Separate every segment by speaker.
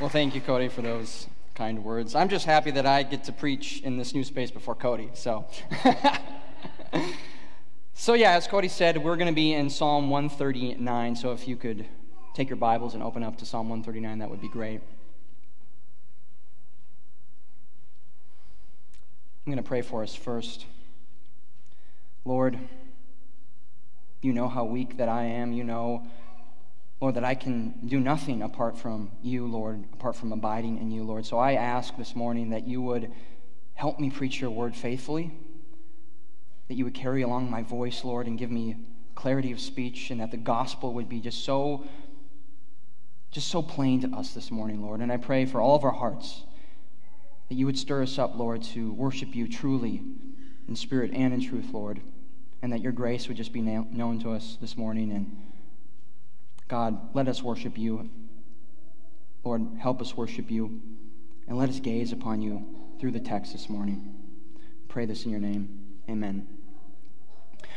Speaker 1: Well, thank you, Cody, for those kind words. I'm just happy that I get to preach in this new space before Cody. So, so yeah, as Cody said, we're going to be in Psalm 139. So if you could take your Bibles and open up to Psalm 139, that would be great. I'm going to pray for us first. Lord, you know how weak that I am. You know Lord, that I can do nothing apart from you, Lord, apart from abiding in you, Lord. So I ask this morning that you would help me preach your word faithfully, that you would carry along my voice, Lord, and give me clarity of speech, and that the gospel would be just so just so plain to us this morning, Lord. And I pray for all of our hearts that you would stir us up, Lord, to worship you truly in spirit and in truth, Lord, and that your grace would just be known to us this morning and God, let us worship you. Lord, help us worship you. And let us gaze upon you through the text this morning. pray this in your name. Amen.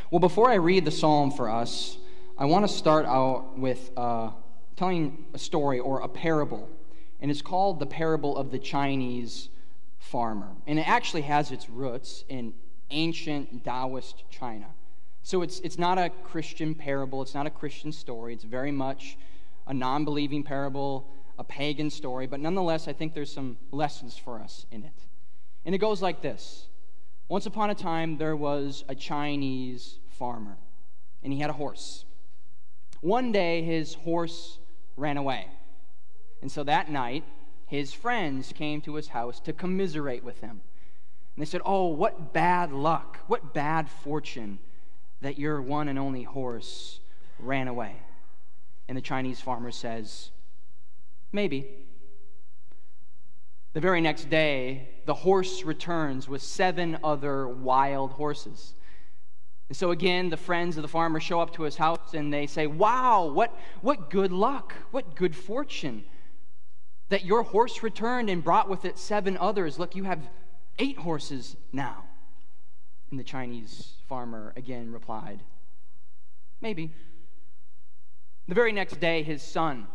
Speaker 1: Well, before I read the psalm for us, I want to start out with uh, telling a story or a parable. And it's called the parable of the Chinese farmer. And it actually has its roots in ancient Taoist China. So it's, it's not a Christian parable, it's not a Christian story. It's very much a non believing parable, a pagan story, but nonetheless, I think there's some lessons for us in it. And it goes like this Once upon a time, there was a Chinese farmer, and he had a horse. One day, his horse ran away. And so that night, his friends came to his house to commiserate with him. And they said, Oh, what bad luck, what bad fortune that your one and only horse ran away? And the Chinese farmer says, Maybe. The very next day, the horse returns with seven other wild horses. And so again, the friends of the farmer show up to his house and they say, Wow, what, what good luck, what good fortune that your horse returned and brought with it seven others. Look, you have eight horses now. And the Chinese farmer again replied, Maybe. The very next day, his son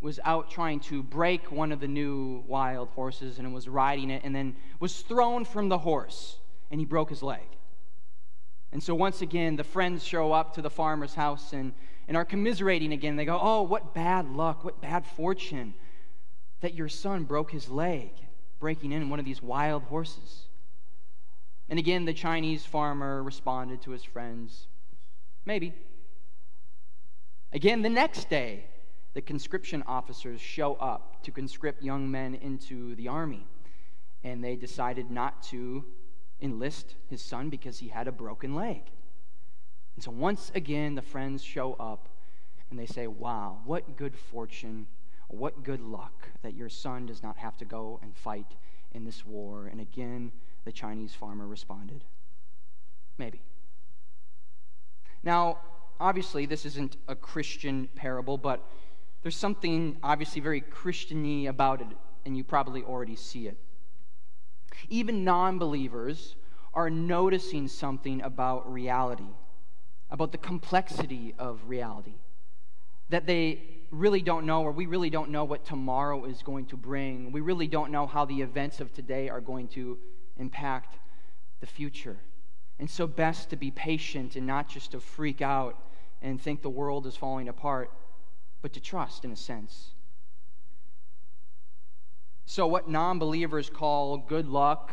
Speaker 1: was out trying to break one of the new wild horses and was riding it and then was thrown from the horse and he broke his leg. And so once again, the friends show up to the farmer's house and, and are commiserating again. They go, Oh, what bad luck, what bad fortune that your son broke his leg breaking in one of these wild horses. And again, the Chinese farmer responded to his friends, Maybe. Again, the next day, the conscription officers show up to conscript young men into the army. And they decided not to enlist his son because he had a broken leg. And so once again, the friends show up and they say, Wow, what good fortune, what good luck that your son does not have to go and fight in this war. And again, the Chinese farmer responded, Maybe. Now, obviously, this isn't a Christian parable, but there's something obviously very Christiany about it, and you probably already see it. Even non believers are noticing something about reality, about the complexity of reality, that they really don't know, or we really don't know what tomorrow is going to bring. We really don't know how the events of today are going to impact the future. And so, best to be patient and not just to freak out and think the world is falling apart, but to trust in a sense. So, what non believers call good luck,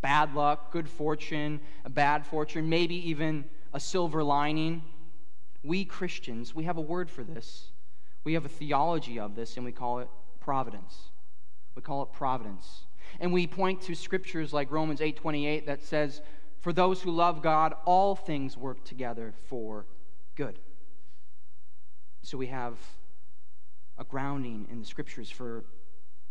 Speaker 1: bad luck, good fortune, a bad fortune, maybe even a silver lining, we Christians, we have a word for this. We have a theology of this, and we call it providence. We call it providence. And we point to scriptures like Romans 8:28 that says, "For those who love God, all things work together for good." So we have a grounding in the scriptures for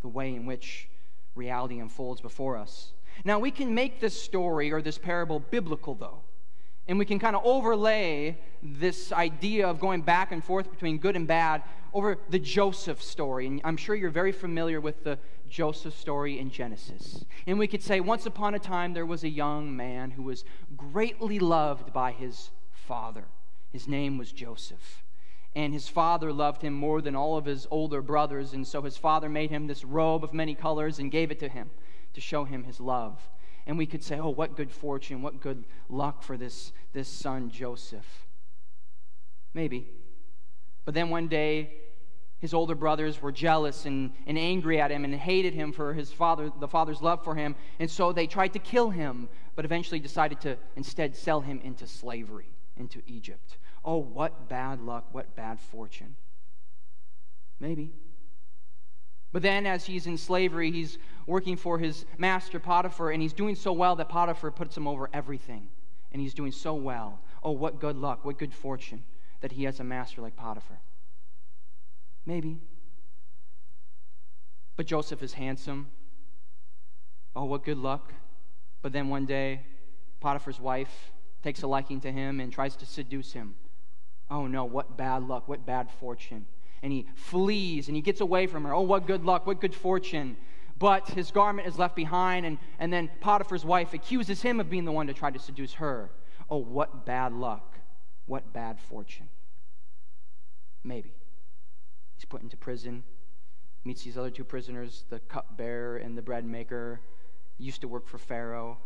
Speaker 1: the way in which reality unfolds before us. Now, we can make this story or this parable biblical, though. And we can kind of overlay this idea of going back and forth between good and bad over the Joseph story. And I'm sure you're very familiar with the Joseph story in Genesis. And we could say, once upon a time, there was a young man who was greatly loved by his father. His name was Joseph.
Speaker 2: And his father loved him more than all of his older brothers. And so his father made him this robe of many colors and gave it to him to show him his love. And we could say, oh, what good fortune, what good luck for this, this son, Joseph. Maybe. But then one day, his older brothers were jealous and, and angry at him and hated him for his father, the father's love for him. And so they tried to kill him, but eventually decided to instead sell him into slavery, into Egypt. Oh, what bad luck, what bad fortune. Maybe. But then, as he's in slavery, he's working for his master Potiphar, and he's doing so well that Potiphar puts him over everything. And he's doing so well. Oh, what good luck, what good fortune that he has a master like Potiphar. Maybe. But Joseph is handsome. Oh, what good luck. But then one day, Potiphar's wife takes a liking to him and tries to seduce him. Oh no, what bad luck, what bad fortune. And he flees and he gets away from her. Oh, what good luck, what good fortune. But his garment is left behind, and, and then Potiphar's wife accuses him of being the one to try to seduce her. Oh, what bad luck, what bad fortune. Maybe. He's put into prison, meets these other two prisoners, the cupbearer and the bread maker, used to work for Pharaoh.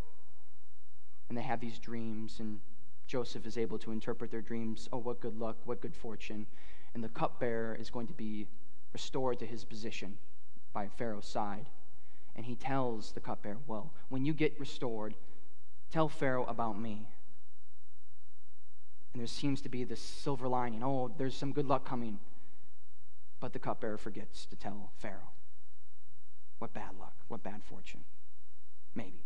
Speaker 2: And they have these dreams, and Joseph is able to interpret their dreams. Oh, what good luck, what good fortune. And the cupbearer is going to be restored to his position by Pharaoh's side. And he tells the cupbearer, Well, when you get restored, tell Pharaoh about me. And there seems to be this silver lining. Oh, there's some good luck coming. But the cupbearer forgets to tell Pharaoh. What bad luck, what bad fortune. Maybe.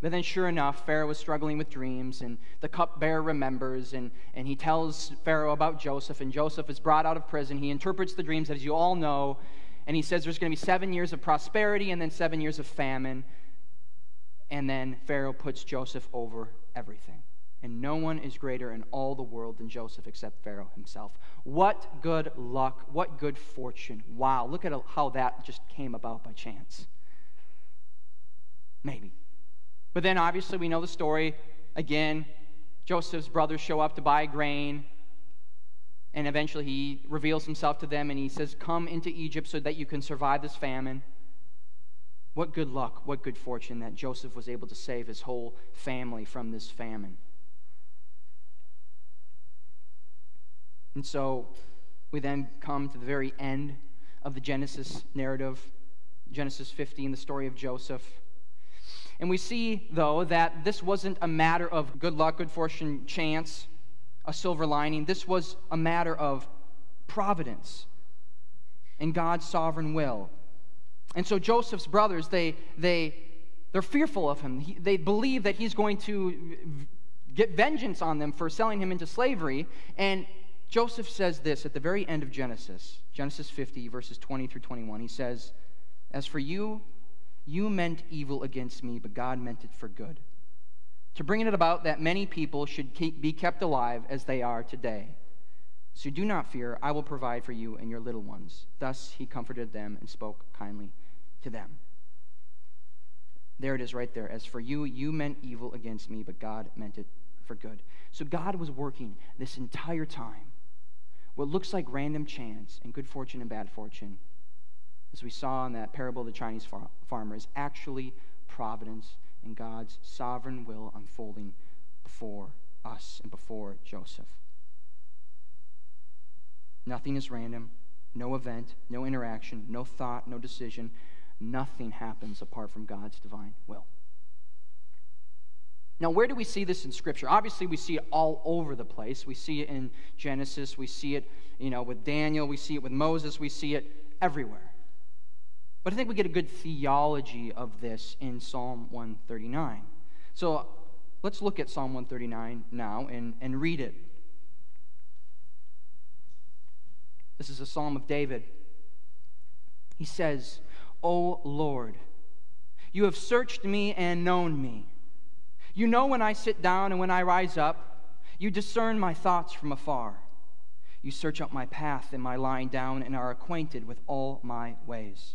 Speaker 2: But then, sure enough, Pharaoh was struggling with dreams, and the cupbearer remembers, and, and he tells Pharaoh about Joseph, and Joseph is brought out of prison. He interprets the dreams, as you all know, and he says there's going to be seven years of prosperity and then seven years of famine. And then Pharaoh puts Joseph over everything and no one is greater in all the world than Joseph except Pharaoh himself. What good luck, what good fortune. Wow, look at how that just came about by chance. Maybe. But then obviously we know the story. Again, Joseph's brothers show up to buy grain. And eventually he reveals himself to them and he says, Come into Egypt so that you can survive this famine. What good luck, what good fortune that Joseph was able to save his whole family from this famine. And so we then come to the very end of the Genesis narrative, Genesis 15, the story of Joseph. And we see, though, that this wasn't a matter of good luck, good fortune, chance, a silver lining. This was a matter of providence and God's sovereign will. And so Joseph's brothers, they, they, they're fearful of him. He, they believe that he's going to get vengeance on them for selling him into slavery. And Joseph says this at the very end of Genesis, Genesis 50, verses 20 through 21. He says, As for you, you meant evil against me, but God meant it for good, to bring it about that many people should keep, be kept alive as they are today. So do not fear, I will provide for you and your little ones. Thus he comforted them and spoke kindly to them. There it is right there. As for you, you meant evil against me, but God meant it for good. So God was working this entire time what looks like random chance and good fortune and bad fortune, as we saw in that parable of the Chinese far- farmer, is actually providence and God's sovereign will unfolding before us and before Joseph. Nothing is random, no event, no interaction, no thought, no decision. Nothing happens apart from God's divine will. Now, where do we see this in Scripture? Obviously, we see it all over the place. We see it in Genesis. We see it, you know, with Daniel. We see it with Moses. We see it everywhere. But I think we get a good theology of this in Psalm 139. So let's look at Psalm 139 now and, and read it. This is a psalm of David. He says, O Lord, you have searched me and known me. You know when I sit down and when I rise up. You discern my thoughts from afar. You search out my path and my lying down and are acquainted with all my ways.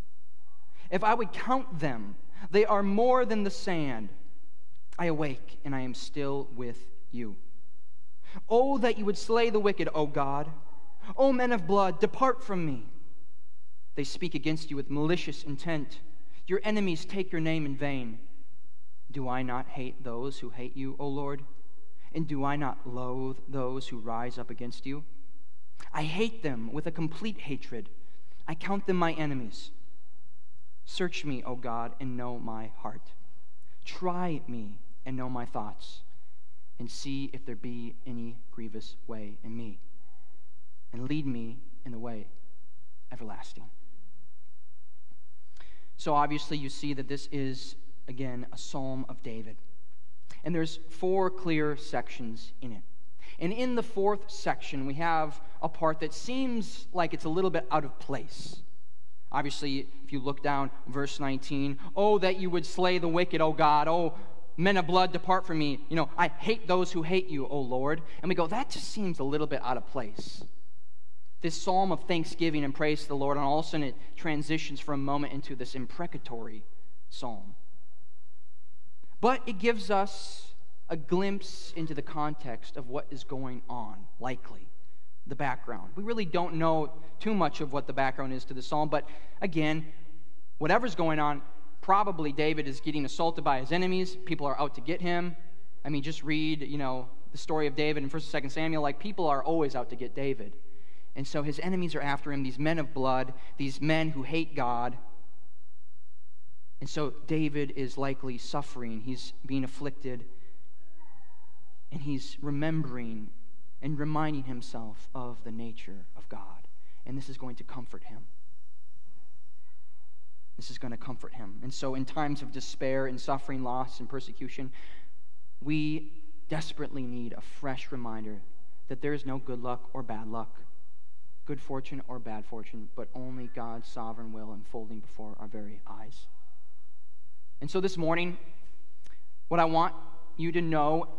Speaker 2: If I would count them, they are more than the sand. I awake and I am still with you. Oh, that you would slay the wicked, O God. O men of blood, depart from me. They speak against you with malicious intent. Your enemies take your name in vain. Do I not hate those who hate you, O Lord? And do I not loathe those who rise up against you? I hate them with a complete hatred. I count them my enemies. Search me, O God, and know my heart. Try me and know my thoughts, and see if there be any grievous way in me, and lead me in the way everlasting. So obviously, you see that this is, again, a psalm of David. And there's four clear sections in it. And in the fourth section, we have a part that seems like it's a little bit out of place. Obviously, if you look down, verse 19, oh, that you would slay the wicked, O God. Oh, men of blood, depart from me. You know, I hate those who hate you, O Lord. And we go, that just seems a little bit out of place this psalm of thanksgiving and praise to the Lord, and all of a sudden it transitions for a moment into this imprecatory psalm. But it gives us a glimpse into the context of what is going on, likely, the background. We really don't know too much of what the background is to the psalm, but again, whatever's going on, probably David is getting assaulted by his enemies. People are out to get him. I mean, just read, you know, the story of David in 1st and 2nd Samuel. Like, people are always out to get David. And so his enemies are after him, these men of blood, these men who hate God. And so David is likely suffering. He's being afflicted. And he's remembering and reminding himself of the nature of God. And this is going to comfort him. This is going to comfort him. And so, in times of despair and suffering, loss, and persecution, we desperately need a fresh reminder that there is no good luck or bad luck good fortune or bad fortune, but only God's sovereign will unfolding before our very eyes. And so this morning, what I want you to know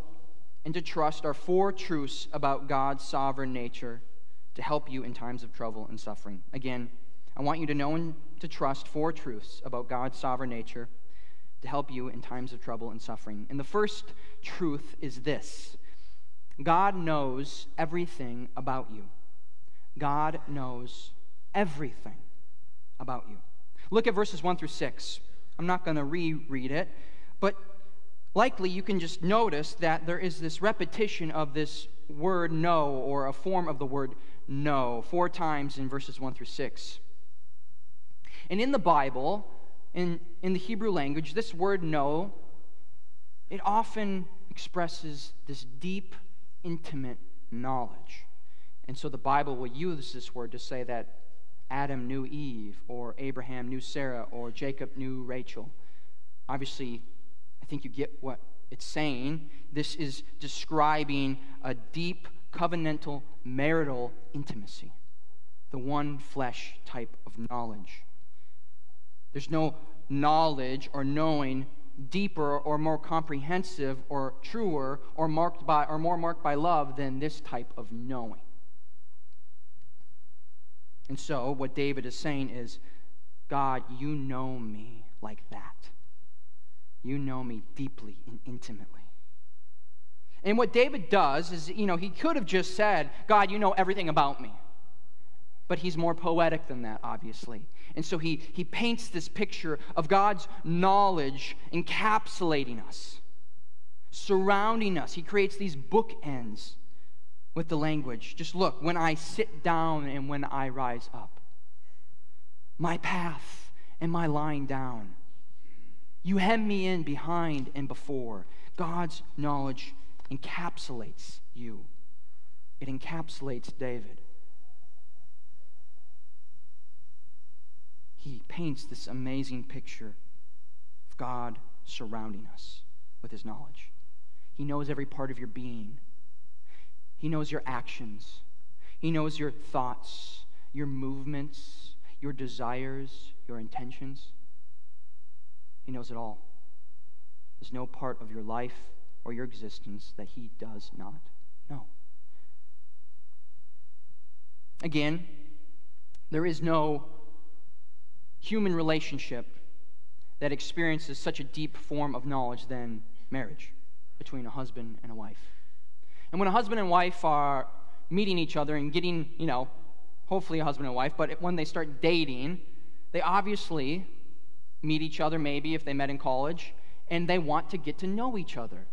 Speaker 2: and to trust are four truths about God's sovereign nature to help you in times of trouble and suffering. Again, I want you to know and to trust four truths about God's sovereign nature to help you in times of trouble and suffering. And the first truth is this God knows everything about you. God knows everything about you. Look at verses 1 through 6. I'm not going to reread it, but likely you can just notice that there is this repetition of this word know or a form of the word know four times in verses 1 through 6. And in the Bible, in, in the Hebrew language, this word know, it often expresses this deep, intimate knowledge. And so the Bible will use this word to say that Adam knew Eve, or Abraham knew Sarah, or Jacob knew Rachel. Obviously, I think you get what it's saying. This is describing a deep covenantal marital intimacy, the one flesh type of knowledge. There's no knowledge or knowing deeper or more comprehensive or truer or marked by or more marked by love than this type of knowing. And so, what David is saying is, God, you know me like that. You know me deeply and intimately. And what David does is, you know, he could have just said, God, you know everything about me. But he's more poetic than that, obviously. And so he, he paints this picture of God's knowledge encapsulating us, surrounding us. He creates these bookends with the language. Just look, when I sit down and when I rise up, my path and my lying down. You hem me in behind and before. God's knowledge encapsulates you, it encapsulates David. He paints this amazing picture of God surrounding us with his knowledge. He knows every part of your being. He knows your actions. He knows your thoughts, your movements, your desires, your intentions. He knows it all. There's no part of your life or your existence that He does not know. Again, there is no human relationship that experiences such a deep form of knowledge than marriage between a husband and a wife. And when a husband and wife are meeting each other and getting, you know, hopefully a husband and wife, but when they start dating, they obviously meet each other, maybe if they met in college, and they want to get to know each other.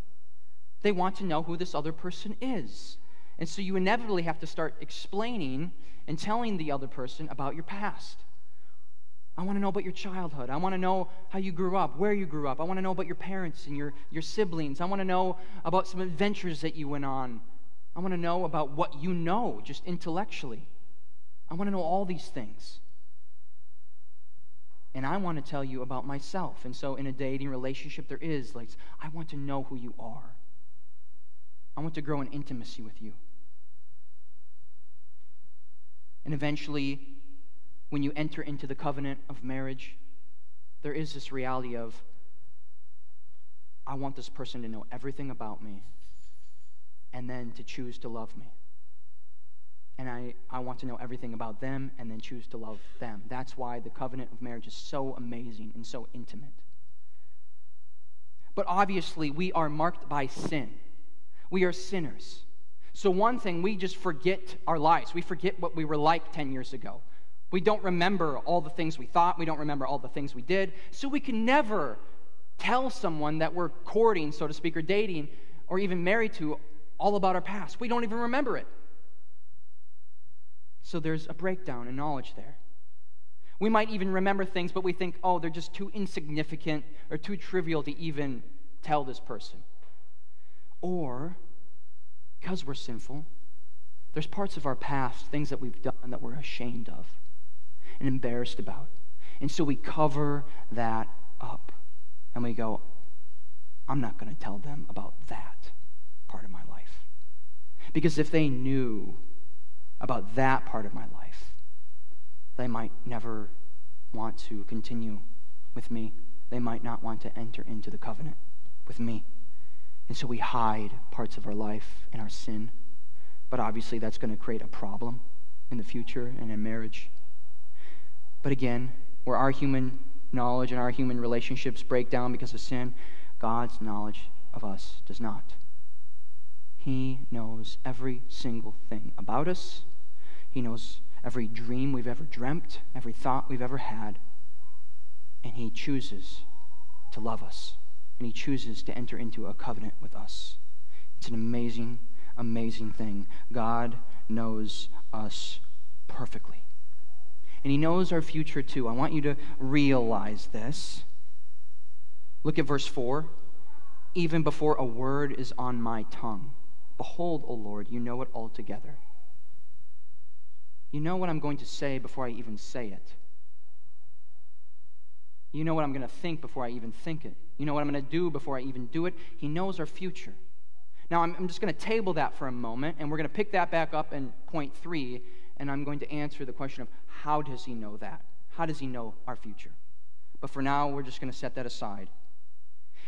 Speaker 2: They want to know who this other person is. And so you inevitably have to start explaining and telling the other person about your past. I want to know about your childhood. I want to know how you grew up, where you grew up. I want to know about your parents and your, your siblings. I want to know about some adventures that you went on. I want to know about what you know, just intellectually. I want to know all these things. And I want to tell you about myself. And so in a dating relationship, there is like, I want to know who you are. I want to grow in intimacy with you. And eventually, when you enter into the covenant of marriage, there is this reality of, I want this person to know everything about me and then to choose to love me. And I, I want to know everything about them and then choose to love them. That's why the covenant of marriage is so amazing and so intimate. But obviously, we are marked by sin. We are sinners. So, one thing, we just forget our lives. We forget what we were like 10 years ago. We don't remember all the things we thought. We don't remember all the things we did. So, we can never tell someone that we're courting, so to speak, or dating, or even married to all about our past. We don't even remember it. So, there's a breakdown in knowledge there. We might even remember things, but we think, oh, they're just too insignificant or too trivial to even tell this person. Or, because we're sinful, there's parts of our past, things that we've done that we're ashamed of and embarrassed about. And so we cover that up. And we go, I'm not going to tell them about that part of my life. Because if they knew about that part of my life, they might never want to continue with me. They might not want to enter into the covenant with me. And so we hide parts of our life and our sin. But obviously, that's going to create a problem in the future and in marriage. But again, where our human knowledge and our human relationships break down because of sin, God's knowledge of us does not. He knows every single thing about us. He knows every dream we've ever dreamt, every thought we've ever had. And He chooses to love us and he chooses to enter into a covenant with us. It's an amazing, amazing thing. God knows us perfectly. And he knows our future too. I want you to realize this. Look at verse 4. Even before a word is on my tongue, behold, O Lord, you know it altogether. You know what I'm going to say before I even say it. You know what I'm going to think before I even think it. You know what I'm going to do before I even do it. He knows our future. Now, I'm, I'm just going to table that for a moment, and we're going to pick that back up in point three, and I'm going to answer the question of how does he know that? How does he know our future? But for now, we're just going to set that aside.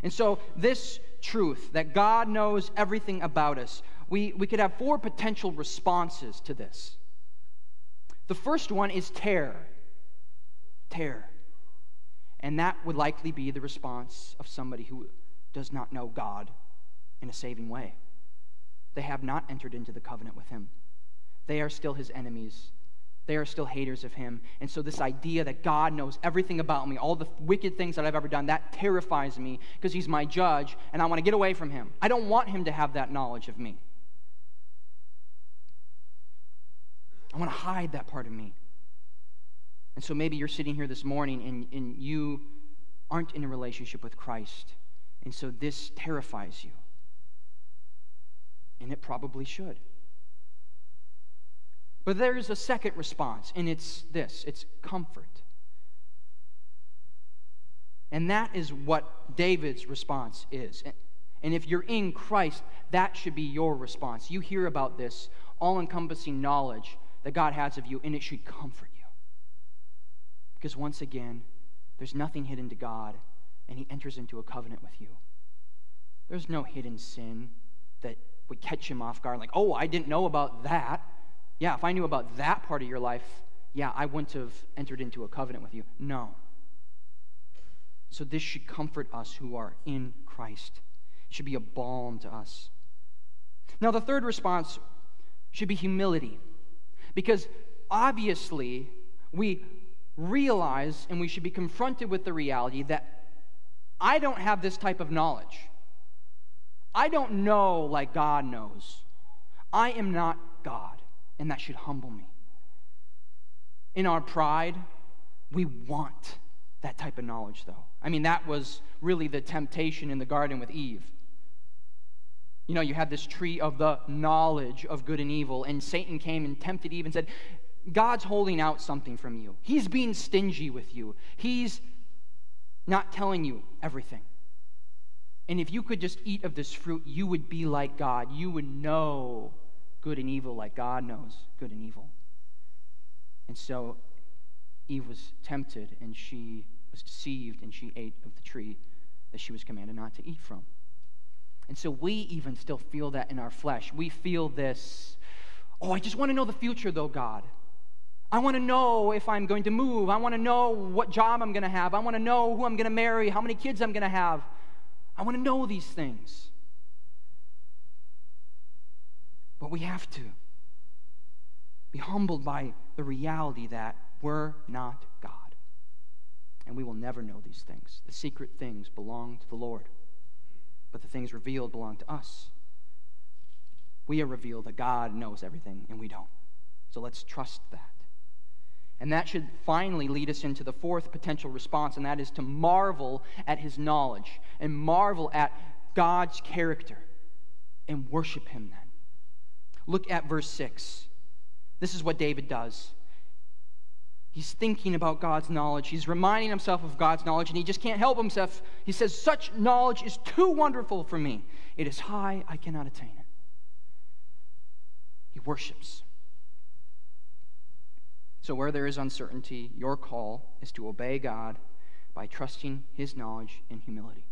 Speaker 2: And so, this truth that God knows everything about us, we, we could have four potential responses to this. The first one is terror. Terror. And that would likely be the response of somebody who does not know God in a saving way. They have not entered into the covenant with Him. They are still His enemies. They are still haters of Him. And so, this idea that God knows everything about me, all the wicked things that I've ever done, that terrifies me because He's my judge and I want to get away from Him. I don't want Him to have that knowledge of me. I want to hide that part of me. And so maybe you're sitting here this morning and, and you aren't in a relationship with Christ. And so this terrifies you. And it probably should. But there's a second response, and it's this it's comfort. And that is what David's response is. And if you're in Christ, that should be your response. You hear about this all encompassing knowledge that God has of you, and it should comfort you. Because once again, there's nothing hidden to God, and He enters into a covenant with you. There's no hidden sin that would catch Him off guard, like, oh, I didn't know about that. Yeah, if I knew about that part of your life, yeah, I wouldn't have entered into a covenant with you. No. So this should comfort us who are in Christ. It should be a balm to us. Now, the third response should be humility. Because obviously, we realize and we should be confronted with the reality that I don't have this type of knowledge. I don't know like God knows. I am not and that should humble me. In our pride, we want that type of knowledge, though. I mean, that was really the temptation in the garden with Eve. You know, you had this tree of the knowledge of good and evil, and Satan came and tempted Eve and said, God's holding out something from you. He's being stingy with you. He's not telling you everything. And if you could just eat of this fruit, you would be like God. You would know good and evil like God knows good and evil. And so Eve was tempted and she was deceived and she ate of the tree that she was commanded not to eat from. And so we even still feel that in our flesh. We feel this, oh, I just want to know the future, though, God. I want to know if I'm going to move. I want to know what job I'm going to have. I want to know who I'm going to marry, how many kids I'm going to have. I want to know these things. But we have to be humbled by the reality that we're not God. And we will never know these things. The secret things belong to the Lord, but the things revealed belong to us. We are revealed that God knows everything, and we don't. So let's trust that. And that should finally lead us into the fourth potential response, and that is to marvel at his knowledge and marvel at God's character and worship him then. Look at verse 6. This is what David does. He's thinking about God's knowledge. He's reminding himself of God's knowledge, and he just can't help himself. He says, Such knowledge is too wonderful for me. It is high, I cannot attain it. He worships. So, where there is uncertainty, your call is to obey God by trusting His knowledge and humility.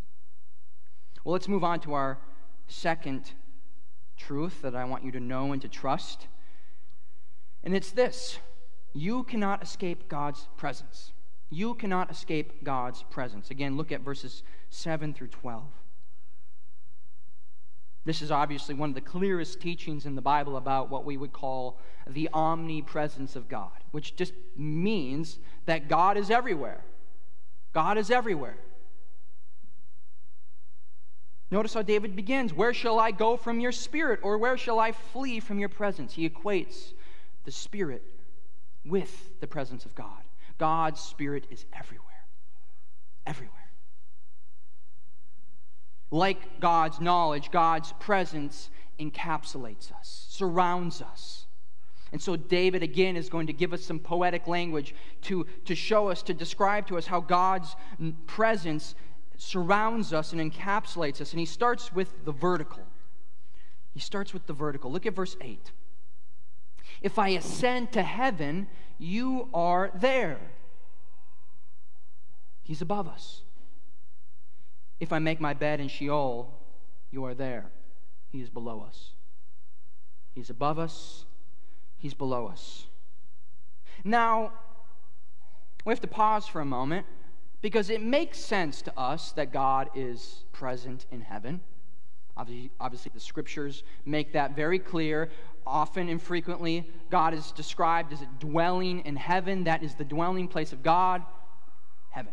Speaker 2: Well, let's move on to our second truth that I want you to know and to trust. And it's this you cannot escape God's presence. You cannot escape God's presence. Again, look at verses 7 through 12. This is obviously one of the clearest teachings in the Bible about what we would call the omnipresence of God, which just means that God is everywhere. God is everywhere. Notice how David begins Where shall I go from your spirit, or where shall I flee from your presence? He equates the spirit with the presence of God. God's spirit is everywhere. Everywhere. Like God's knowledge, God's presence encapsulates us, surrounds us. And so, David again is going to give us some poetic language to, to show us, to describe to us how God's presence surrounds us and encapsulates us. And he starts with the vertical. He starts with the vertical. Look at verse 8. If I ascend to heaven, you are there. He's above us. If I make my bed in Sheol, you are there. He is below us. He's above us. He's below us. Now, we have to pause for a moment Because it makes sense to us that God is present in heaven. Obviously, the scriptures make that very clear. Often and frequently, God is described as a dwelling in heaven. That is the dwelling place of God, heaven.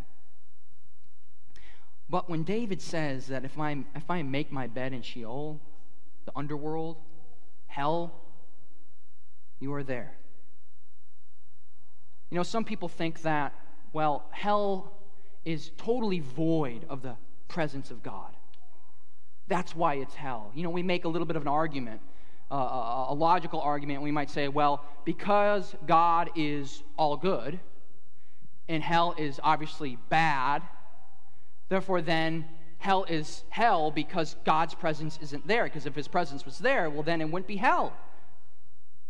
Speaker 2: But when David says that if I, if I make my bed in Sheol, the underworld, hell, you are there. You know, some people think that, well, hell is totally void of the presence of God. That's why it's hell. You know, we make a little bit of an argument, uh, a, a logical argument. We might say, well, because God is all good and hell is obviously bad, therefore, then hell is hell because God's presence isn't there. Because if his presence was there, well, then it wouldn't be hell.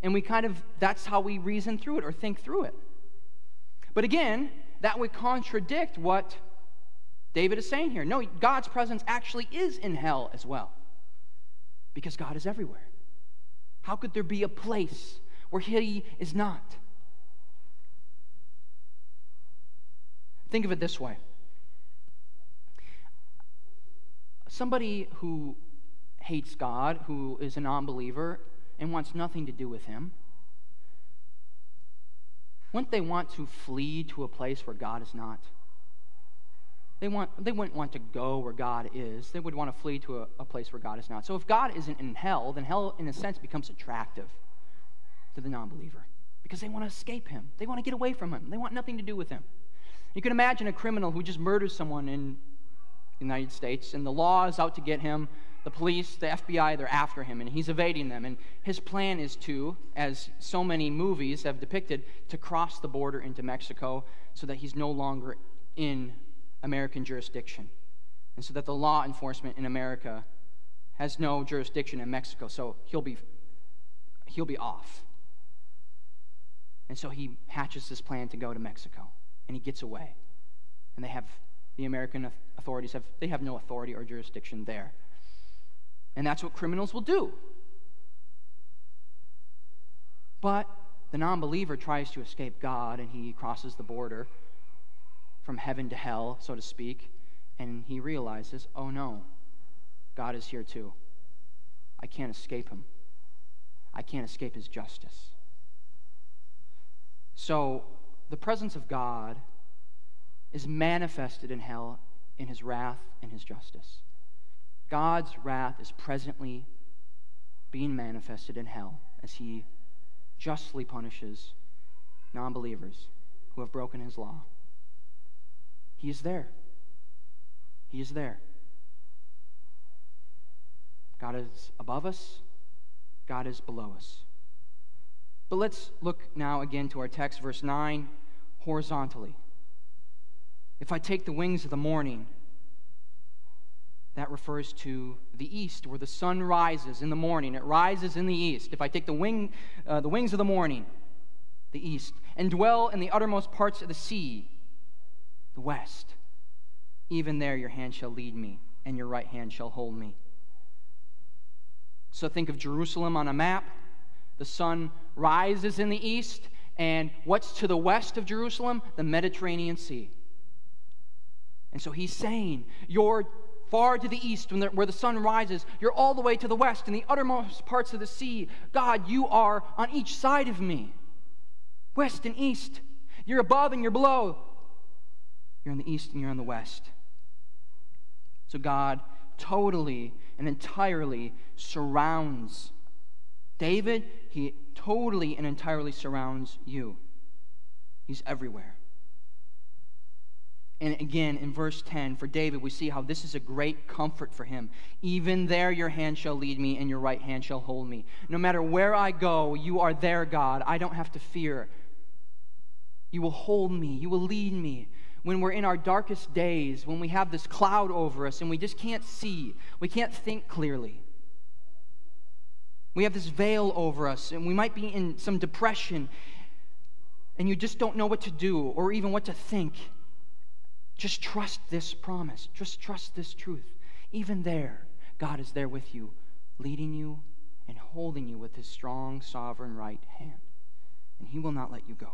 Speaker 2: And we kind of, that's how we reason through it or think through it. But again, that would contradict what David is saying here. No, God's presence actually is in hell as well, because God is everywhere. How could there be a place where He is not? Think of it this way somebody who hates God, who is a non believer, and wants nothing to do with Him wouldn't they want to flee to a place where God is not? They, want, they wouldn't want to go where God is. They would want to flee to a, a place where God is not. So if God isn't in hell, then hell, in a sense, becomes attractive to the non believer because they want to escape him. They want to get away from him. They want nothing to do with him. You can imagine a criminal who just murders someone in the United States and the law is out to get him the police, the FBI, they're after him, and he's evading them. And his plan is to, as so many movies have depicted, to cross the border into Mexico so that he's no longer in American jurisdiction. And so that the law enforcement in America has no jurisdiction in Mexico, so he'll be, he'll be off. And so he hatches this plan to go to Mexico, and he gets away. And they have, the American authorities have, they have no authority or jurisdiction there. And that's what criminals will do. But the non believer tries to escape God and he crosses the border from heaven to hell, so to speak, and he realizes, oh no, God is here too. I can't escape him. I can't escape his justice. So, the presence of God is manifested in hell in his wrath and his justice. God's wrath is presently being manifested in hell as he justly punishes non believers who have broken his law. He is there. He is there. God is above us, God is below us. But let's look now again to our text, verse 9, horizontally. If I take the wings of the morning, that refers to the east, where the sun rises in the morning. It rises in the east. If I take the, wing, uh, the wings of the morning, the east, and dwell in the uttermost parts of the sea, the west, even there your hand shall lead me, and your right hand shall hold me. So think of Jerusalem on a map. The sun rises in the east, and what's to the west of Jerusalem? The Mediterranean Sea. And so he's saying, Your far to the east where the sun rises. You're all the way to the west in the uttermost parts of the sea. God, you are on each side of me, west and east. You're above and you're below. You're in the east and you're in the west. So God totally and entirely surrounds David. He totally and entirely surrounds you. He's everywhere. And again, in verse 10, for David, we see how this is a great comfort for him. Even there, your hand shall lead me, and your right hand shall hold me. No matter where I go, you are there, God. I don't have to fear. You will hold me, you will lead me. When we're in our darkest days, when we have this cloud over us and we just can't see, we can't think clearly. We have this veil over us, and we might be in some depression, and you just don't know what to do or even what to think. Just trust this promise. Just trust this truth. Even there, God is there with you, leading you and holding you with his strong, sovereign right hand. And he will not let you go.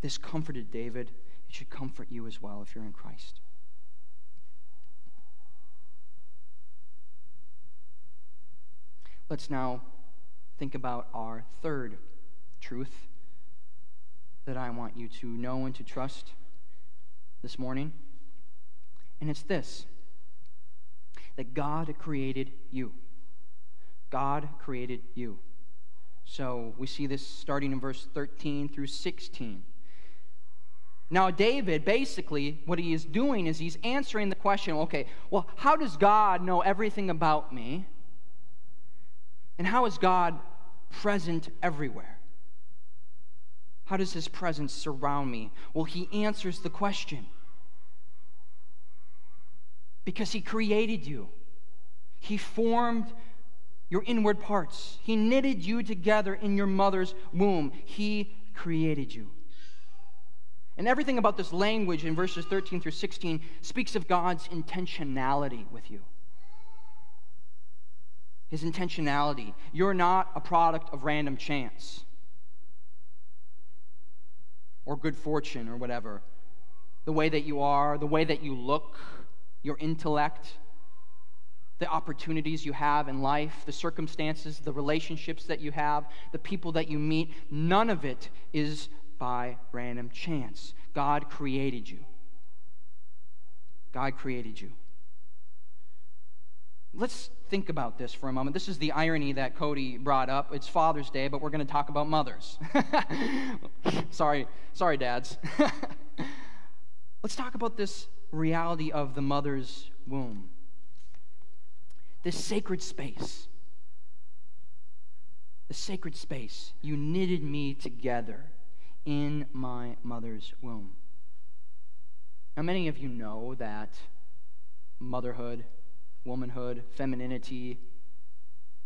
Speaker 2: This comforted David. it should comfort you as well if you're in Christ. Let's now think about our third truth that I want you to know and to trust this morning. And it's this that God created you. God created you. So we see this starting in verse 13 through 16. Now, David, basically, what he is doing is he's answering the question okay, well, how does God know everything about me? And how is God present everywhere? How does his presence surround me? Well, he answers the question because he created you, he formed your inward parts, he knitted you together in your mother's womb. He created you. And everything about this language in verses 13 through 16 speaks of God's intentionality with you. His intentionality. You're not a product of random chance or good fortune or whatever. The way that you are, the way that you look, your intellect, the opportunities you have in life, the circumstances, the relationships that you have, the people that you meet, none of it is by random chance. God created you. God created you. Let's think about this for a moment. This is the irony that Cody brought up. It's Father's Day, but we're going to talk about mothers. sorry, sorry, dads. Let's talk about this reality of the mother's womb. This sacred space. The sacred space. You knitted me together in my mother's womb. Now, many of you know that motherhood, womanhood, femininity,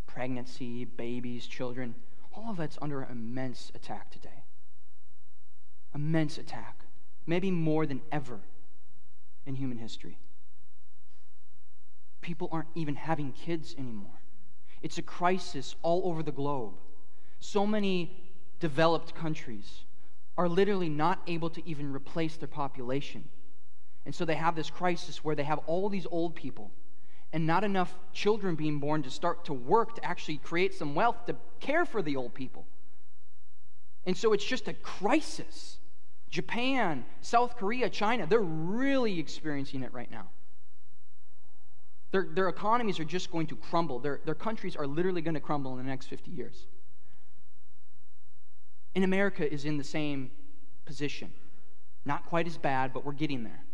Speaker 2: pregnancy, babies, children, all of that's under immense attack today. Immense attack. Maybe more than ever in human history. People aren't even having kids anymore. It's a crisis all over the globe. So many developed countries are literally not able to even replace their population. And so they have this crisis where they have all these old people and not enough children being born to start to work to actually create some wealth to care for the old people. And so it's just a crisis. Japan, South Korea, China, they're really experiencing it right now. Their, their economies are just going to crumble. Their, their countries are literally going to crumble in the next 50 years. And America is in the same position. Not quite as bad, but we're getting there.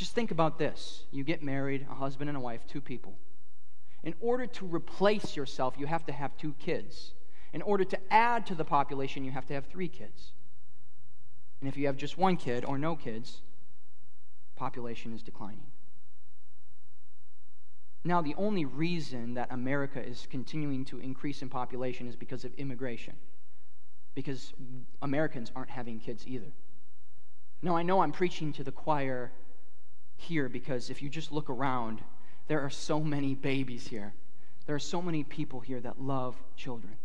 Speaker 2: Just think about this you get married, a husband and a wife, two people. In order to replace yourself, you have to have two kids. In order to add to the population, you have to have three kids. And if you have just one kid or no kids, population is declining. Now, the only reason that America is continuing to increase in population is because of immigration because Americans aren't having kids either. Now, I know I'm preaching to the choir here because if you just look around, there are so many babies here. There are so many people here that love children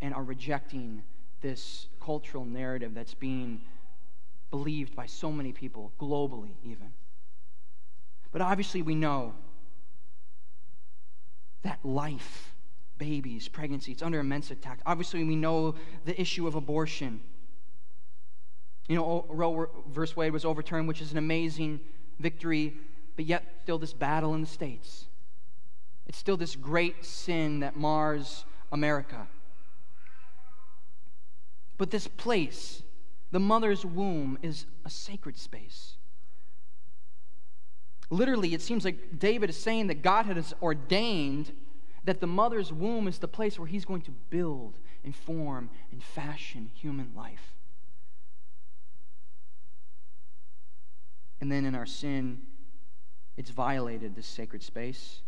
Speaker 2: and are rejecting this cultural narrative that's being believed by so many people, globally, even. But obviously, we know that life babies, pregnancy. It's under immense attack. Obviously, we know the issue of abortion. You know, Roe versus Wade was overturned, which is an amazing victory, but yet still this battle in the States. It's still this great sin that mars America. But this place, the mother's womb, is a sacred space. Literally, it seems like David is saying that God has ordained that the mother's womb is the place where he's going to build and form and fashion human life. And then in our sin, it's violated this sacred space.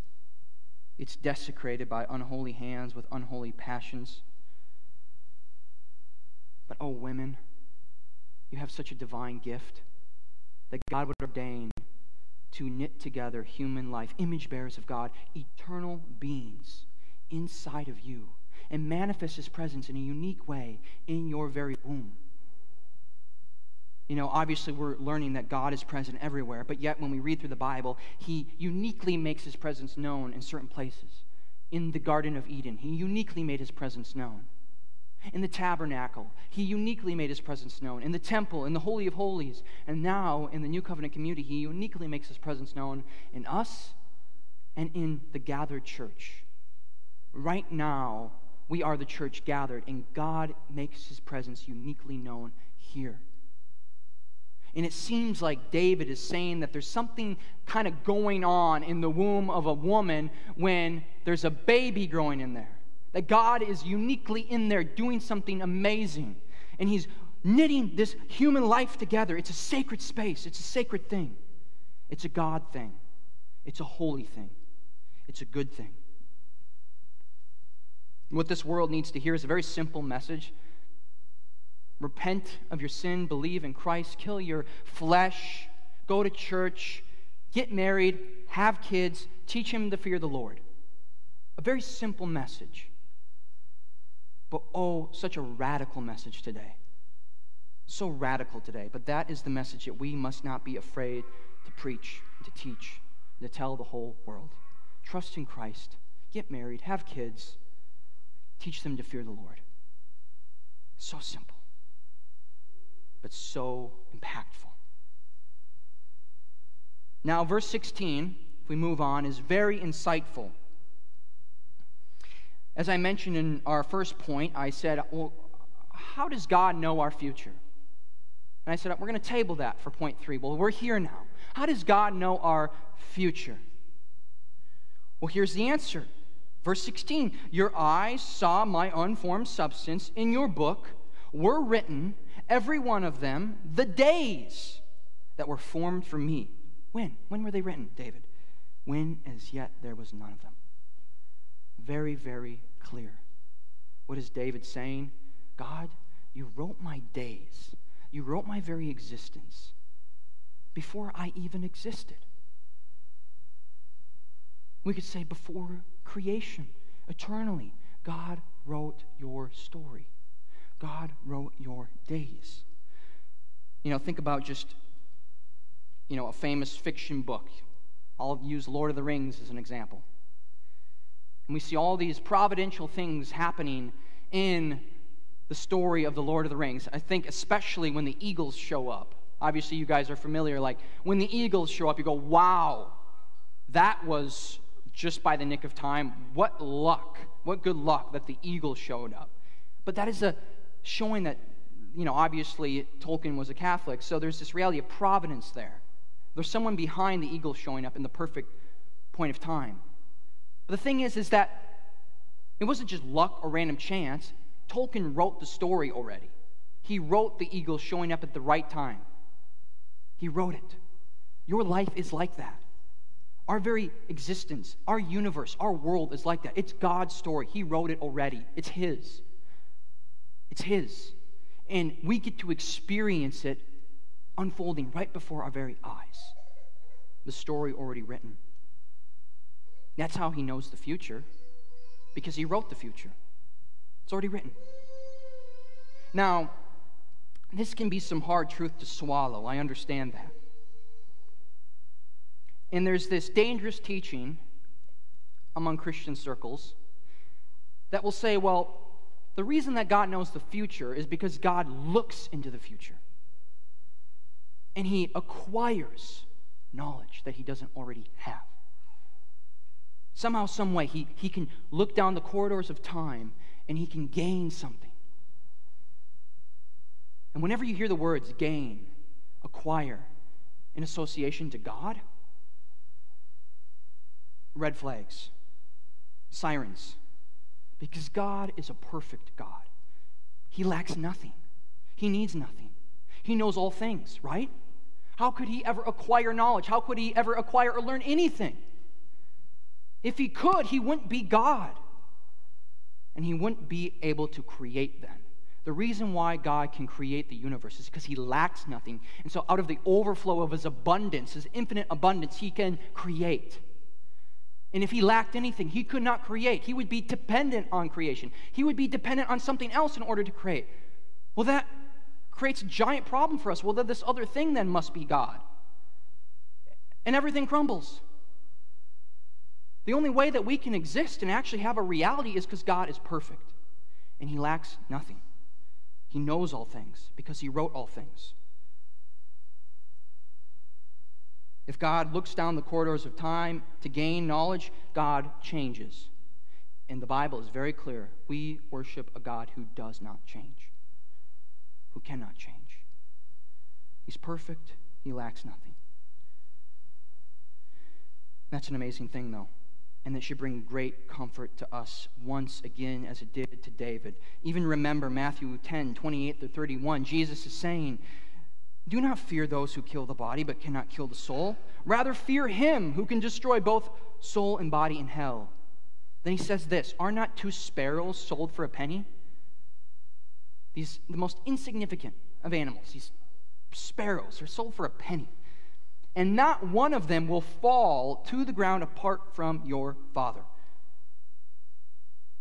Speaker 2: It's desecrated by unholy hands with unholy passions. But oh, women, you have such a divine gift that God would ordain to knit together human life, image bearers of God, eternal beings inside of you, and manifest His presence in a unique way in your very womb. You know, obviously we're learning that God is present everywhere, but yet when we read through the Bible, He uniquely makes His presence known in certain places. In the Garden of Eden, He uniquely made His presence known. In the tabernacle, He uniquely made His presence known. In the temple, in the Holy of Holies, and now in the New Covenant community, He uniquely makes His presence known in us and in the gathered church. Right now, we are the church gathered, and God makes his presence uniquely known here. And it seems like David is saying that there's something kind of going on in the womb of a woman when there's a baby growing in there. That God is uniquely in there doing something amazing. And he's knitting this human life together. It's a sacred space, it's a sacred thing. It's a God thing, it's a holy thing, it's a good thing. What this world needs to hear is a very simple message repent of your sin, believe in Christ, kill your flesh, go to church, get married, have kids, teach him to fear the Lord. A very simple message. But oh, such a radical message today. So radical today. But that is the message that we must not be afraid to preach, to teach, to tell the whole world. Trust in Christ, get married, have kids, Teach them to fear the Lord. So simple, but so impactful. Now, verse 16, if we move on, is very insightful. As I mentioned in our first point, I said, well, how does God know our future? And I said, we're going to table that for point three. Well, we're here now. How does God know our future? Well, here's the answer Verse 16 Your eyes saw my unformed substance in your book were written, every one of them, the days that were formed for me. When? When were they written, David? When as yet there was none of them. Very, very clear. What is David saying? God, you wrote my days, you wrote my very existence before I even existed. We could say before creation, eternally, God wrote your story. God wrote your days. You know, think about just, you know, a famous fiction book. I'll use Lord of the Rings as an example. And we see all these providential things happening in the story of the Lord of the Rings. I think especially when the eagles show up. Obviously, you guys are familiar. Like, when the eagles show up, you go, wow, that was just by the nick of time. What luck, what good luck that the eagle showed up. But that is a showing that, you know, obviously Tolkien was a Catholic, so there's this reality of providence there. There's someone behind the eagle showing up in the perfect point of time. But the thing is, is that it wasn't just luck or random chance. Tolkien wrote the story already. He wrote the eagle showing up at the right time. He wrote it. Your life is like that. Our very existence, our universe, our world is like that. It's God's story. He wrote it already, it's His. It's His. And we get to experience it unfolding right before our very eyes. The story already written. That's how He knows the future, because He wrote the future. It's already written. Now, this can be some hard truth to swallow. I understand that. And there's this dangerous teaching among Christian circles that will say, well, the reason that God knows the future is because God looks into the future. And he acquires knowledge that he doesn't already have. Somehow, some way, he, he can look down the corridors of time and he can gain something. And whenever you hear the words gain, acquire, in association to God, red flags, sirens, because God is a perfect God. He lacks nothing, He needs nothing. He knows all things, right? How could He ever acquire knowledge? How could He ever acquire or learn anything? If He could, He wouldn't be God. And He wouldn't be able to create then. The reason why God can create the universe is because He lacks nothing. And so, out of the overflow of His abundance, His infinite abundance, He can create. And if he lacked anything, he could not create. He would be dependent on creation. He would be dependent on something else in order to create. Well, that creates a giant problem for us. Well, then this other thing then must be God. And everything crumbles. The only way that we can exist and actually have a reality is because God is perfect and He lacks nothing. He knows all things because He wrote all things. If God looks down the corridors of time to gain knowledge, God changes. And the Bible is very clear. We worship a God who does not change, who cannot change. He's perfect, He lacks nothing. That's an amazing thing, though. And that should bring great comfort to us once again, as it did to David. Even remember Matthew 10 28 to 31. Jesus is saying, Do not fear those who kill the body, but cannot kill the soul. Rather, fear him who can destroy both soul and body in hell. Then he says this Are not two sparrows sold for a penny? These, the most insignificant of animals, these sparrows, are sold for a penny. And not one of them will fall to the ground apart from your Father.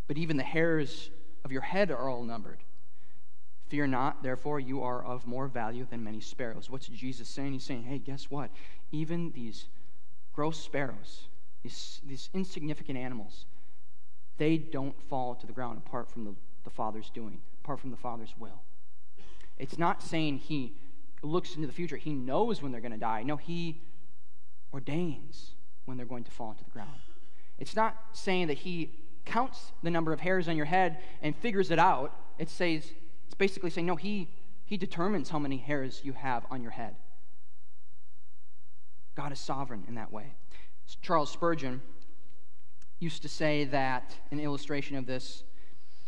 Speaker 2: But even the hairs of your head are all numbered. Fear not, therefore, you are of more value than many sparrows. What's Jesus saying? He's saying, hey, guess what? Even these gross sparrows, these, these insignificant animals, they don't fall to the ground apart from the, the Father's doing, apart from the Father's will. It's not saying He looks into the future, He knows when they're going to die. No, He ordains when they're going to fall into the ground. It's not saying that He counts the number of hairs on your head and figures it out. It says, it's basically saying, no, He, he determines how many hairs you have on your head. God is sovereign in that way. Charles Spurgeon used to say that, an illustration of this,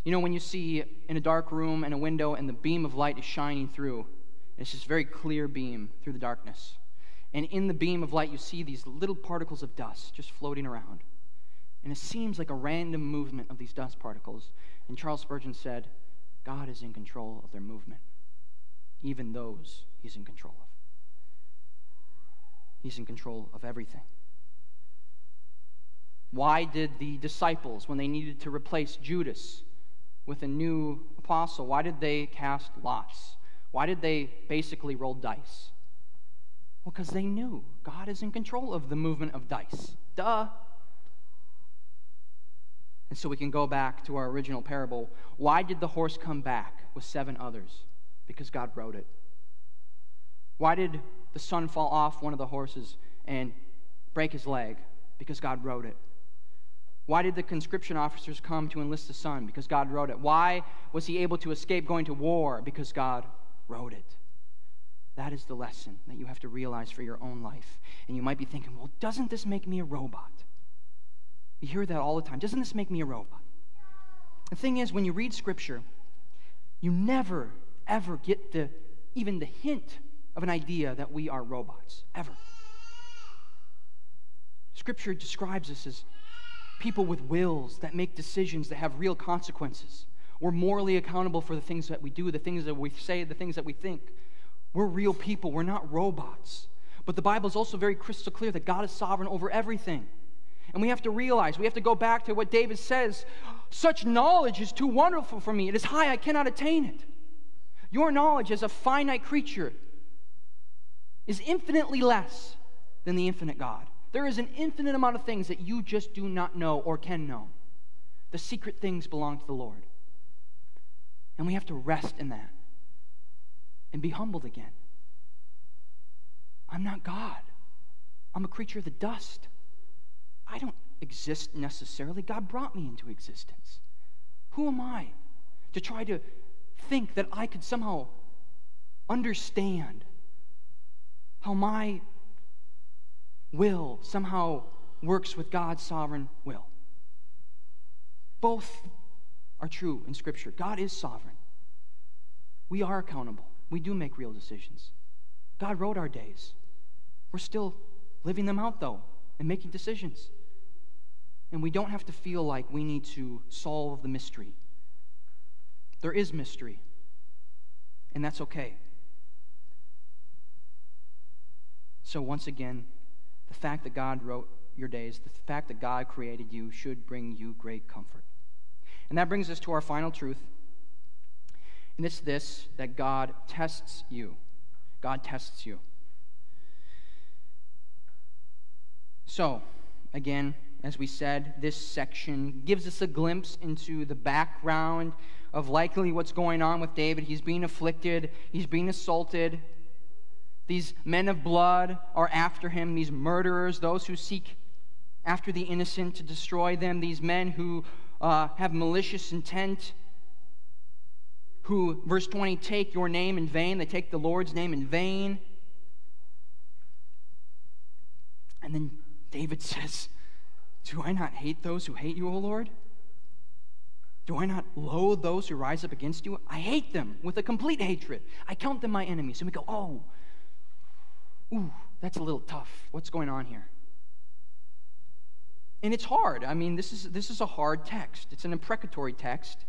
Speaker 2: you know, when you see in a dark room and a window and the beam of light is shining through, it's this very clear beam through the darkness. And in the beam of light, you see these little particles of dust just floating around. And it seems like a random movement of these dust particles. And Charles Spurgeon said, God is in control of their movement. Even those he's in control of. He's in control of everything. Why did the disciples, when they needed to replace Judas with a new apostle, why did they cast lots? Why did they basically roll dice? Well, because they knew God is in control of the movement of dice. Duh. And so we can go back to our original parable. Why did the horse come back with seven others? Because God wrote it. Why did the son fall off one of the horses and break his leg? Because God wrote it. Why did the conscription officers come to enlist the son? Because God wrote it. Why was he able to escape going to war? Because God wrote it. That is the lesson that you have to realize for your own life. And you might be thinking, well, doesn't this make me a robot? You hear that all the time. Doesn't this make me a robot? The thing is, when you read Scripture, you never, ever get the, even the hint of an idea that we are robots. Ever. Scripture describes us as people with wills that make decisions that have real consequences. We're morally accountable for the things that we do, the things that we say, the things that we think. We're real people, we're not robots. But the Bible is also very crystal clear that God is sovereign over everything. And we have to realize, we have to go back to what David says such knowledge is too wonderful for me. It is high, I cannot attain it. Your knowledge as a finite creature is infinitely less than the infinite God. There is an infinite amount of things that you just do not know or can know. The secret things belong to the Lord. And we have to rest in that and be humbled again. I'm not God, I'm a creature of the dust. I don't exist necessarily. God brought me into existence. Who am I to try to think that I could somehow understand how my will somehow works with God's sovereign will. Both are true in Scripture. God is sovereign. We are accountable. We do make real decisions. God wrote our days. We're still living them out, though, and making decisions. And we don't have to feel like we need to solve the mystery. There is mystery, and that's okay. So, once again, the fact that God wrote your days, the fact that God created you, should bring you great comfort. And that brings us to our final truth. And it's this that God tests you. God tests you. So, again, as we said, this section gives us a glimpse into the background of likely what's going on with David. He's being afflicted, he's being assaulted. These men of blood are after him, these murderers, those who seek after the innocent to destroy them, these men who uh, have malicious intent, who, verse 20, take your name in vain. They take the Lord's name in vain. And then David says, Do I not hate those who hate you, O Lord? Do I not loathe those who rise up against you? I hate them with a complete hatred. I count them my enemies. And we go, Oh, ooh, that's a little tough. What's going on here? And it's hard. I mean, this is, this is a hard text, it's an imprecatory text.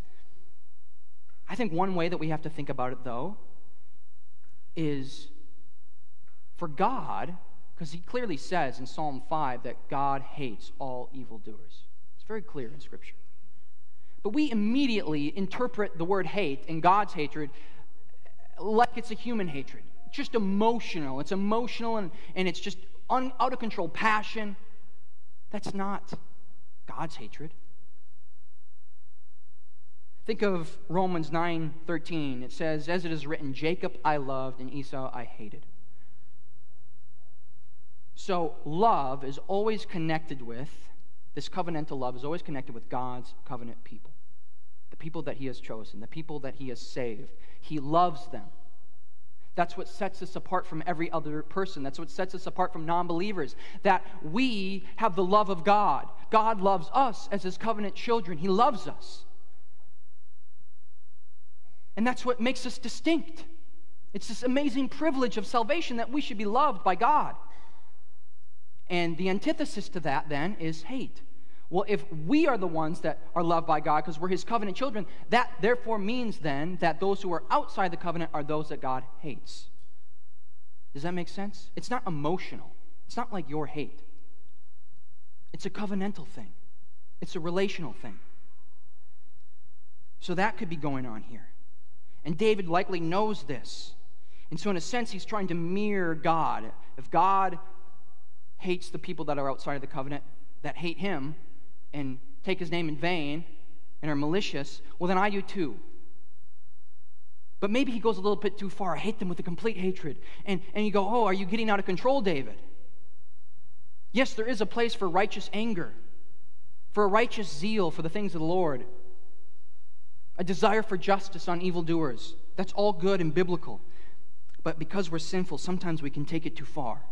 Speaker 2: I think one way that we have to think about it, though, is for God, because he clearly says in Psalm 5 that God hates all evildoers. It's very clear in Scripture. But we immediately interpret the word hate and God's hatred like it's a human hatred. Just emotional. It's emotional and, and it's just un, out of control passion. That's not God's hatred. Think of Romans 9:13. It says, "As it is written, Jacob I loved and Esau I hated." So, love is always connected with this covenantal love is always connected with God's covenant people. The people that he has chosen, the people that he has saved. He loves them. That's what sets us apart from every other person. That's what sets us apart from non believers. That we have the love of God. God loves us as his covenant children. He loves us. And that's what makes us distinct. It's this amazing privilege of salvation that we should be loved by God. And the antithesis to that then is hate. Well, if we are the ones that are loved by God because we're his covenant children, that therefore means then that those who are outside the covenant are those that God hates. Does that make sense? It's not emotional, it's not like your hate. It's a covenantal thing, it's a relational thing. So that could be going on here. And David likely knows this. And so, in a sense, he's trying to mirror God. If God hates the people that are outside of the covenant, that hate him, and take his name in vain and are malicious, well, then I do too. But maybe he goes a little bit too far. I hate them with a complete hatred. And, and you go, oh, are you getting out of control, David? Yes, there is a place for righteous anger, for a righteous zeal for the things of the Lord, a desire for justice on evildoers. That's all good and biblical. But because we're sinful, sometimes we can take it too far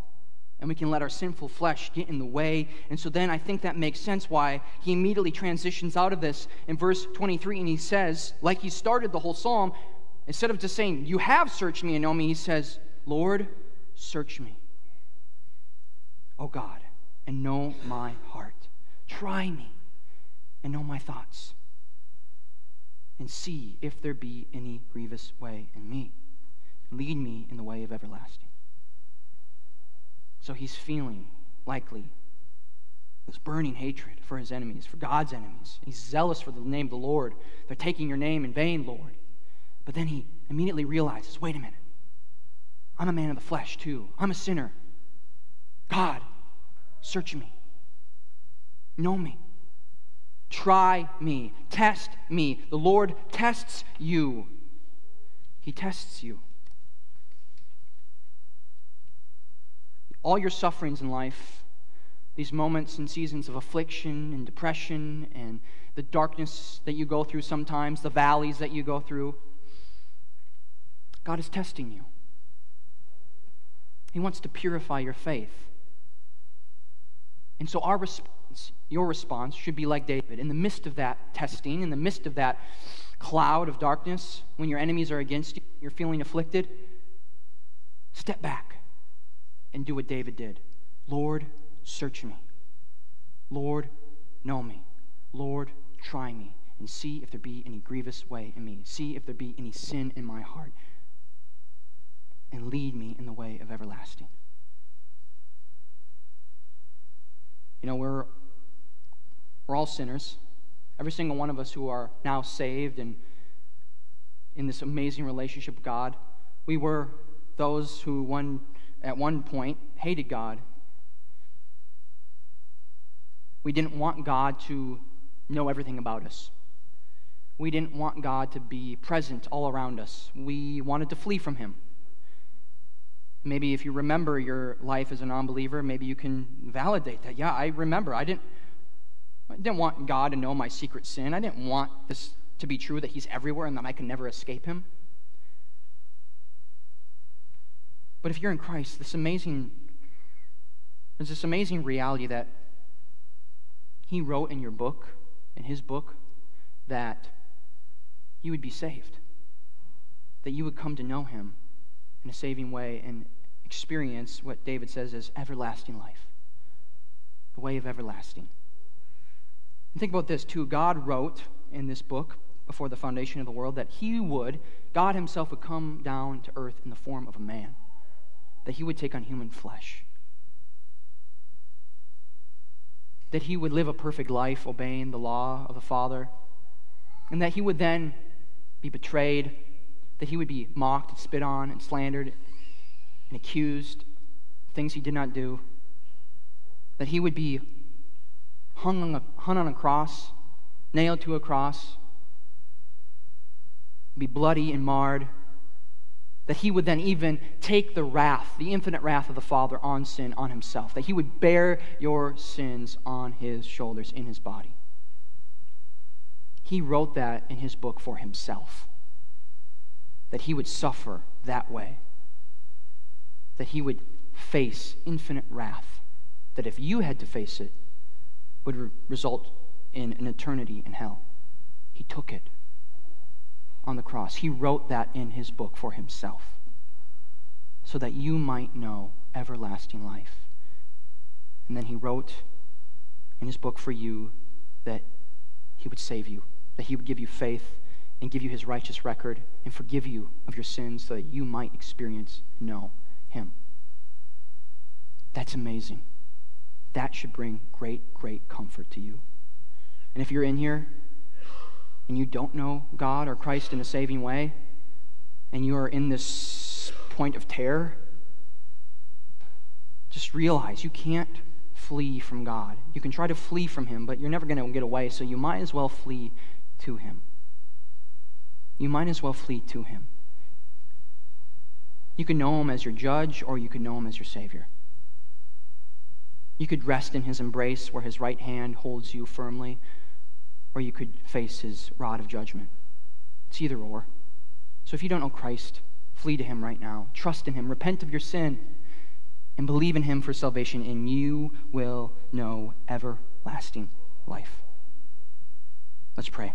Speaker 2: and we can let our sinful flesh get in the way. And so then I think that makes sense why he immediately transitions out of this in verse 23 and he says, like he started the whole psalm, instead of just saying, You have searched me and know me, he says, Lord, search me. O God, and know my heart. Try me and know my thoughts. And see if there be any grievous way in me. Lead me in the way of everlasting. So he's feeling, likely, this burning hatred for his enemies, for God's enemies. He's zealous for the name of the Lord. They're taking your name in vain, Lord. But then he immediately realizes wait a minute. I'm a man of the flesh, too. I'm a sinner. God, search me. Know me. Try me. Test me. The Lord tests you. He tests you. All your sufferings in life, these moments and seasons of affliction and depression and the darkness that you go through sometimes, the valleys that you go through, God is testing you. He wants to purify your faith. And so, our response, your response, should be like David. In the midst of that testing, in the midst of that cloud of darkness, when your enemies are against you, you're feeling afflicted, step back and do what David did Lord, search me. Lord, know me. Lord, try me and see if there be any grievous way in me. See if there be any sin in my heart. And lead me in the way of everlasting. You know, we're, we're all sinners. Every single one of us who are now saved and in this amazing relationship with God. We were those who one, at one point hated God. We didn't want God to know everything about us. We didn't want God to be present all around us. We wanted to flee from Him. Maybe if you remember your life as a non believer, maybe you can validate that. Yeah, I remember. I didn't, I didn't want God to know my secret sin. I didn't want this to be true that He's everywhere and that I can never escape Him. But if you're in Christ, this amazing, there's this amazing reality that He wrote in your book, in His book, that you would be saved, that you would come to know Him in a saving way and experience what David says is everlasting life, the way of everlasting. And think about this too. God wrote in this book before the foundation of the world that He would, God Himself would come down to earth in the form of a man, that He would take on human flesh, that He would live a perfect life obeying the law of the Father, and that He would then be betrayed, that He would be mocked and spit on and slandered and accused of things He did not do, that He would be hung on a, hung on a cross, nailed to a cross be bloody and marred, that he would then even take the wrath, the infinite wrath of the Father on sin on himself, that he would bear your sins on his shoulders in his body. He wrote that in his book for himself, that he would suffer that way, that he would face infinite wrath, that if you had to face it, would re- result in an eternity in hell. He took it on the cross. He wrote that in his book for himself so that you might know everlasting life. And then he wrote in his book for you that he would save you, that he would give you faith and give you his righteous record and forgive you of your sins so that you might experience know him. That's amazing. That should bring great, great comfort to you. And if you're in here and you don't know God or Christ in a saving way, and you are in this point of terror, just realize you can't flee from God. You can try to flee from Him, but you're never going to get away, so you might as well flee to Him. You might as well flee to Him. You can know Him as your judge, or you can know Him as your Savior. You could rest in His embrace where His right hand holds you firmly, or you could face his rod of judgment. It's either or. So if you don't know Christ, flee to him right now. Trust in him. Repent of your sin and believe in him for salvation, and you will know everlasting life. Let's pray.